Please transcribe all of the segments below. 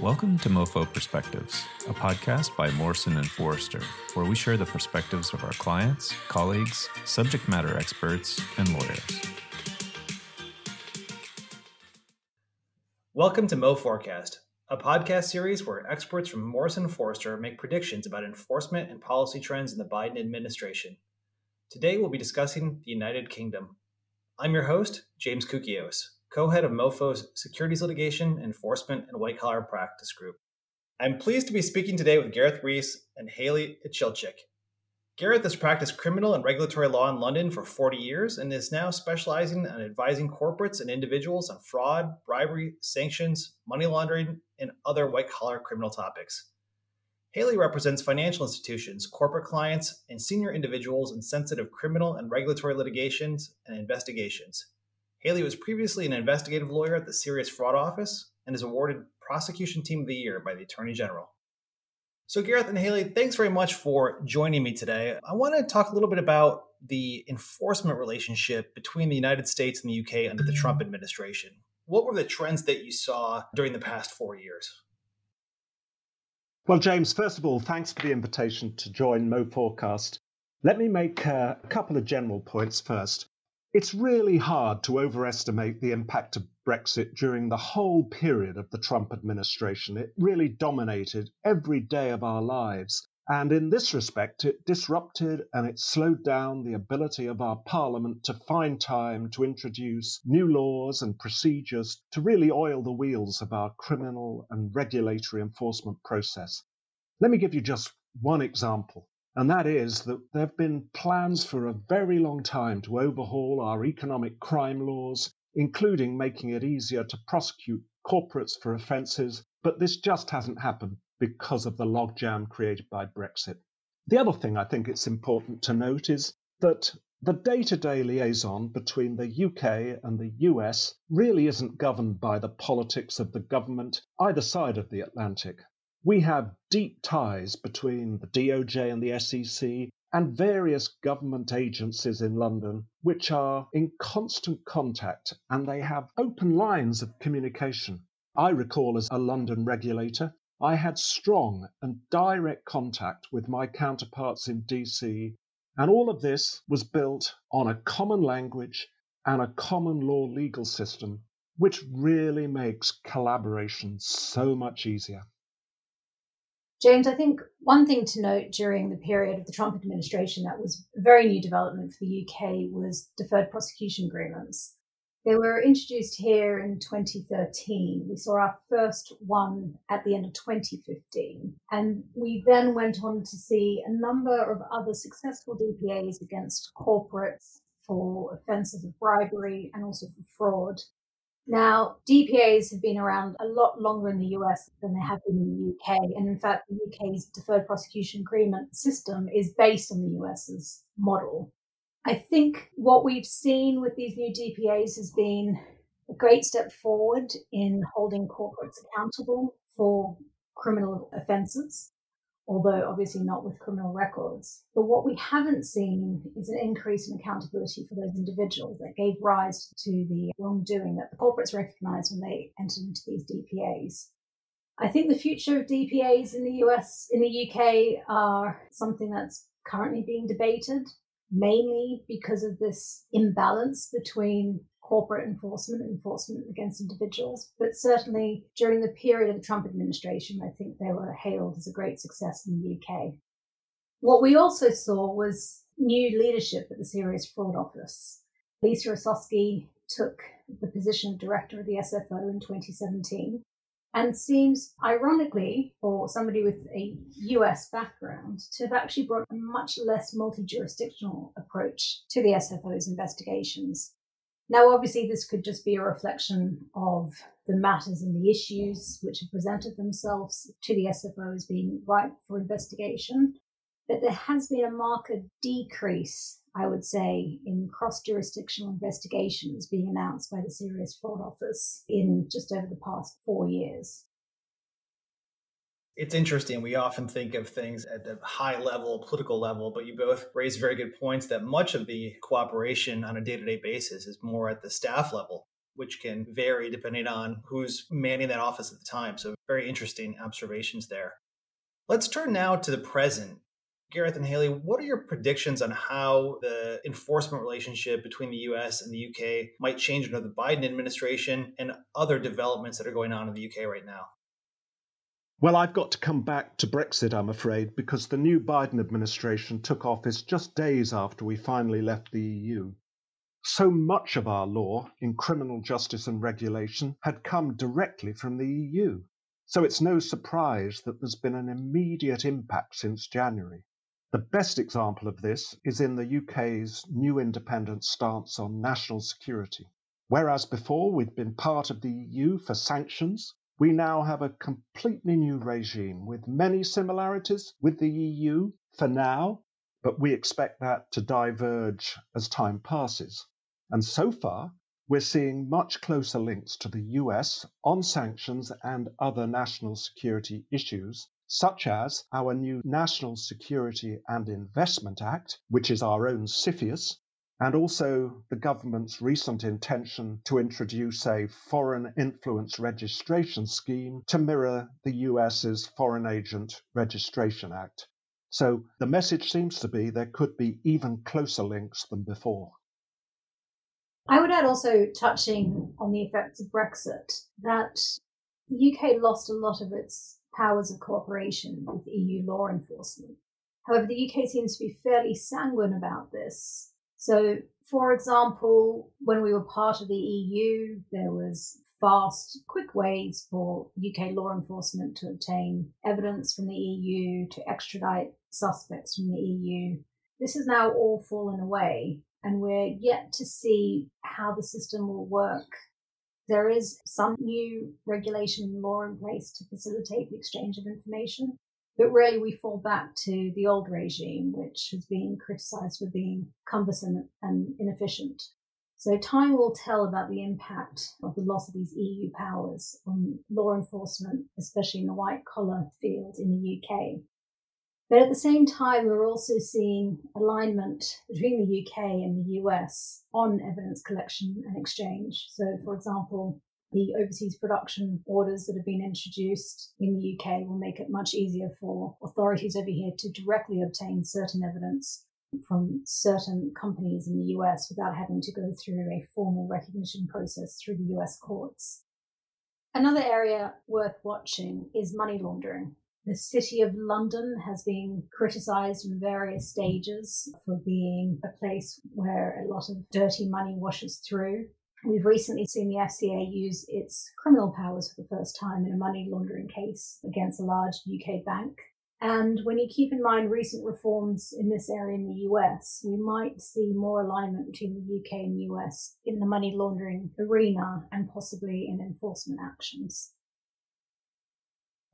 Welcome to MoFo Perspectives, a podcast by Morrison and Foerster, where we share the perspectives of our clients, colleagues, subject matter experts, and lawyers. Welcome to Mo Forecast, a podcast series where experts from Morrison and Foerster make predictions about enforcement and policy trends in the Biden administration. Today we'll be discussing the United Kingdom. I'm your host, James Koukios co-head of MoFo's Securities Litigation, Enforcement, and White Collar Practice Group. I'm pleased to be speaking today with Gareth Rees and Haley Ichilcik. Gareth has practiced criminal and regulatory law in London for 40 years and is now specializing on advising corporates and individuals on fraud, bribery, sanctions, money laundering, and other white collar criminal topics. Haley represents financial institutions, corporate clients, and senior individuals in sensitive criminal and regulatory litigations and investigations. Haley was previously an investigative lawyer at the Serious Fraud Office and is awarded Prosecution Team of the Year by the Attorney General. So, Gareth and Haley, thanks very much for joining me today. I want to talk a little bit about the enforcement relationship between the United States and the UK under the Trump administration. What were the trends that you saw during the past four years? Well, James, first of all, thanks for the invitation to join Mo Forecast. Let me make uh, a couple of general points first. It's really hard to overestimate the impact of Brexit during the whole period of the Trump administration. It really dominated every day of our lives. And in this respect, it disrupted and it slowed down the ability of our parliament to find time to introduce new laws and procedures to really oil the wheels of our criminal and regulatory enforcement process. Let me give you just one example and that is that there have been plans for a very long time to overhaul our economic crime laws, including making it easier to prosecute corporates for offences, but this just hasn't happened because of the logjam created by Brexit. The other thing I think it's important to note is that the day to day liaison between the UK and the US really isn't governed by the politics of the government either side of the Atlantic. We have deep ties between the DOJ and the SEC and various government agencies in London, which are in constant contact and they have open lines of communication. I recall as a London regulator, I had strong and direct contact with my counterparts in DC, and all of this was built on a common language and a common law legal system, which really makes collaboration so much easier. James, I think one thing to note during the period of the Trump administration that was a very new development for the UK was deferred prosecution agreements. They were introduced here in 2013. We saw our first one at the end of 2015. And we then went on to see a number of other successful DPAs against corporates for offences of bribery and also for fraud. Now, DPAs have been around a lot longer in the US than they have been in the UK. And in fact, the UK's deferred prosecution agreement system is based on the US's model. I think what we've seen with these new DPAs has been a great step forward in holding corporates accountable for criminal offences although obviously not with criminal records. But what we haven't seen is an increase in accountability for those individuals that gave rise to the wrongdoing that the corporates recognized when they entered into these DPAs. I think the future of DPAs in the US, in the UK, are something that's currently being debated, mainly because of this imbalance between corporate enforcement, enforcement against individuals. But certainly during the period of the Trump administration, I think they were hailed as a great success in the UK. What we also saw was new leadership at the Serious Fraud Office. Lisa Osofsky took the position of director of the SFO in 2017 and seems ironically for somebody with a US background to have actually brought a much less multi-jurisdictional approach to the SFO's investigations. Now, obviously, this could just be a reflection of the matters and the issues which have presented themselves to the SFO as being ripe for investigation. But there has been a marked decrease, I would say, in cross jurisdictional investigations being announced by the Serious Fraud Office in just over the past four years it's interesting. We often think of things at the high level, political level, but you both raise very good points that much of the cooperation on a day to day basis is more at the staff level. which can vary depending on who's manning that office at the time. So, very interesting observations there. Let's turn now to the present. Gareth and Haley, what are your predictions on how the enforcement relationship between the US and the UK might change under the Biden administration and other developments that are going on in the UK right now? Well, I've got to come back to Brexit, I'm afraid, because the new Biden administration took office just days after we finally left the EU. So much of our law in criminal justice and regulation had come directly from the EU. So it's no surprise that there's been an immediate impact since January. The best example of this is in the UK's new independent stance on national security. Whereas before we'd been part of the EU for sanctions, we now have a completely new regime with many similarities with the EU for now, but we expect that to diverge as time passes. And so far, we're seeing much closer links to the US on sanctions and other national security issues, such as our new National Security and Investment Act, which is our own CFIUS, and also the government's recent intention to introduce a foreign influence registration scheme to mirror the US's Foreign Agent Registration Act. So the message seems to be there could be even closer links than before. I would add also, touching on the effects of Brexit, that the UK lost a lot of its powers of cooperation with EU law enforcement. However, the UK seems to be fairly sanguine about this so, for example, when we were part of the EU, there was fast, quick ways for UK law enforcement to obtain evidence from the EU, to extradite suspects from the EU. This has now all fallen away, and we're yet to see how the system will work. There is some new regulation and law in place to facilitate the exchange of information, but really, we fall back to the old regime, which has been criticised for being cumbersome and inefficient. So, time will tell about the impact of the loss of these EU powers on law enforcement, especially in the white collar field in the UK. But at the same time, we're also seeing alignment between the UK and the US on evidence collection and exchange. So, for example, the overseas production orders that have been introduced in the UK will make it much easier for authorities over here to directly obtain certain evidence from certain companies in the US without having to go through a formal recognition process through the US courts. Another area worth watching is money laundering. The City of London has been criticised in various stages for being a place where a lot of dirty money washes through. We've recently seen the FCA use its criminal powers for the first time in a money laundering case against a large UK bank. And when you keep in mind recent reforms in this area in the US, we might see more alignment between the UK and US in the money laundering arena and possibly in enforcement actions.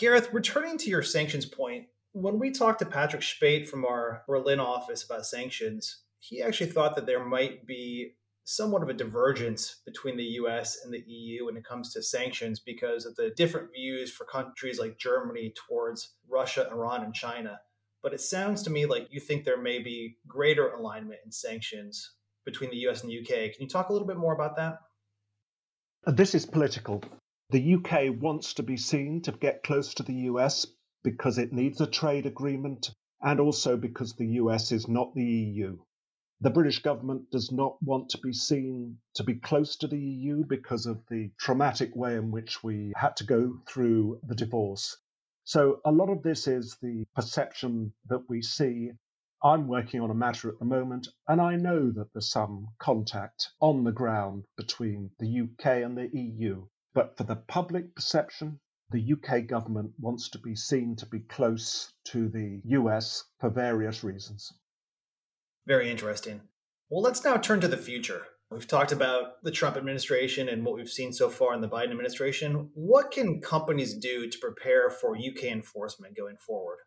Gareth, returning to your sanctions point, when we talked to Patrick Spate from our Berlin office about sanctions, he actually thought that there might be somewhat of a divergence between the US and the EU when it comes to sanctions because of the different views for countries like Germany towards Russia, Iran, and China. But it sounds to me like you think there may be greater alignment in sanctions between the US and the UK. Can you talk a little bit more about that? Uh, this is political. The UK wants to be seen to get close to the US because it needs a trade agreement and also because the US is not the EU. The British government does not want to be seen to be close to the EU because of the traumatic way in which we had to go through the divorce. So, a lot of this is the perception that we see. I'm working on a matter at the moment, and I know that there's some contact on the ground between the UK and the EU. But for the public perception, the UK government wants to be seen to be close to the US for various reasons. Very interesting. Well, let's now turn to the future. We've talked about the Trump administration and what we've seen so far in the Biden administration. What can companies do to prepare for UK enforcement going forward?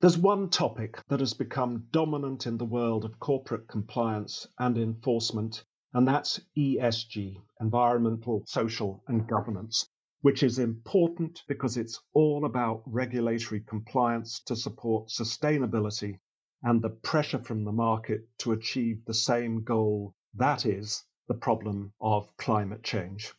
There's one topic that has become dominant in the world of corporate compliance and enforcement, and that's ESG, environmental, social, and governance, which is important because it's all about regulatory compliance to support sustainability and the pressure from the market to achieve the same goal that is, the problem of climate change.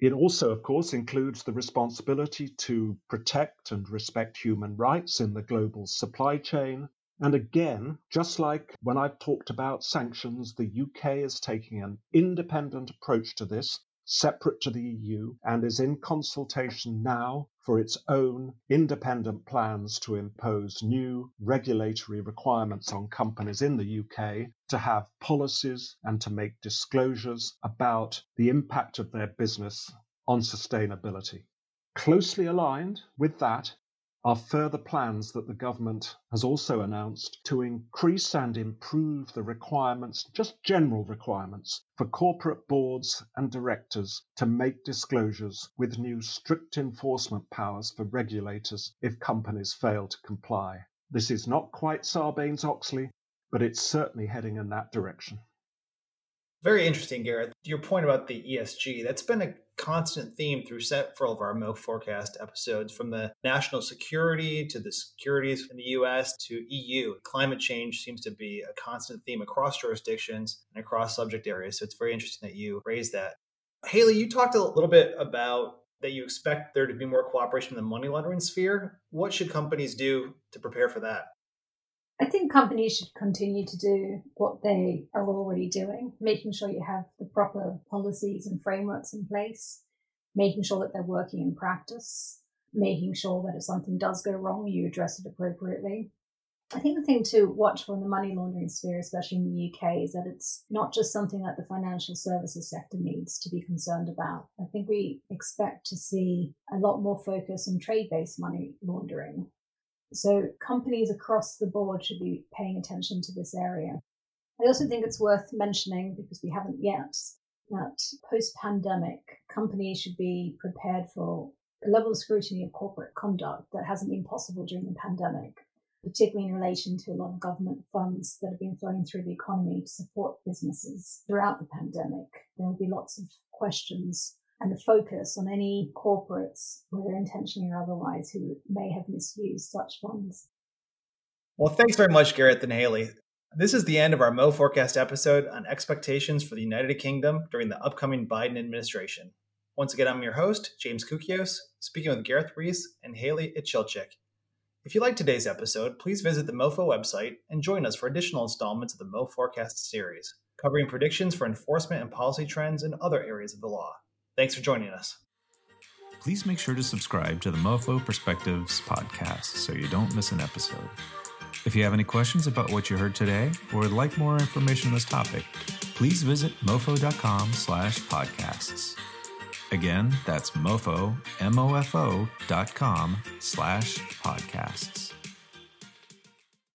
It also, of course, includes the responsibility to protect and respect human rights in the global supply chain. And again, just like when I've talked about sanctions, the UK is taking an independent approach to this, separate to the EU, and is in consultation now for its own independent plans to impose new regulatory requirements on companies in the UK to have policies and to make disclosures about the impact of their business on sustainability. Closely aligned with that are further plans that the government has also announced to increase and improve the requirements, just general requirements, for corporate boards and directors to make disclosures with new strict enforcement powers for regulators if companies fail to comply. This is not quite Sarbanes Oxley, but it's certainly heading in that direction. Very interesting, Gareth. Your point about the ESG, that's been a constant theme through several of our Mo Forecast episodes, from the national security to the securities in the US to EU. Climate change seems to be a constant theme across jurisdictions and across subject areas. So it's very interesting that you raised that. Haley, you talked a little bit about that you expect there to be more cooperation in the money laundering sphere. What should companies do to prepare for that? I think companies should continue to do what they are already doing, making sure you have the proper policies and frameworks in place, making sure that they're working in practice, making sure that if something does go wrong, you address it appropriately. I think the thing to watch for in the money laundering sphere, especially in the UK, is that it's not just something that the financial services sector needs to be concerned about. I think we expect to see a lot more focus on trade based money laundering so companies across the board should be paying attention to this area. I also think it's worth mentioning, because we haven't yet, that post pandemic, companies should be prepared for a level of scrutiny of corporate conduct that hasn't been possible during the pandemic, particularly in relation to a lot of government funds that have been flowing through the economy to support businesses throughout the pandemic. There will be lots of questions and a focus on any corporates, whether intentionally or otherwise, who may have misused such funds. Well, thanks very much, Gareth and Haley. This is the end of our Mo Forecast episode on expectations for the United Kingdom during the upcoming Biden administration. Once again, I'm your host, James Koukios, speaking with Gareth Rees and Haley Ichilcik. If you like today's episode, please visit the MoFo website and join us for additional installments of the Mo Forecast series, covering predictions for enforcement and policy trends in other areas of the law. Thanks for joining us. Please make sure to subscribe to the MoFo Perspectives podcast so you don't miss an episode. If you have any questions about what you heard today or would like more information on this topic, please visit mofo.com slash podcasts. Again, that's mofo, M-O-F-O dot com slash podcasts.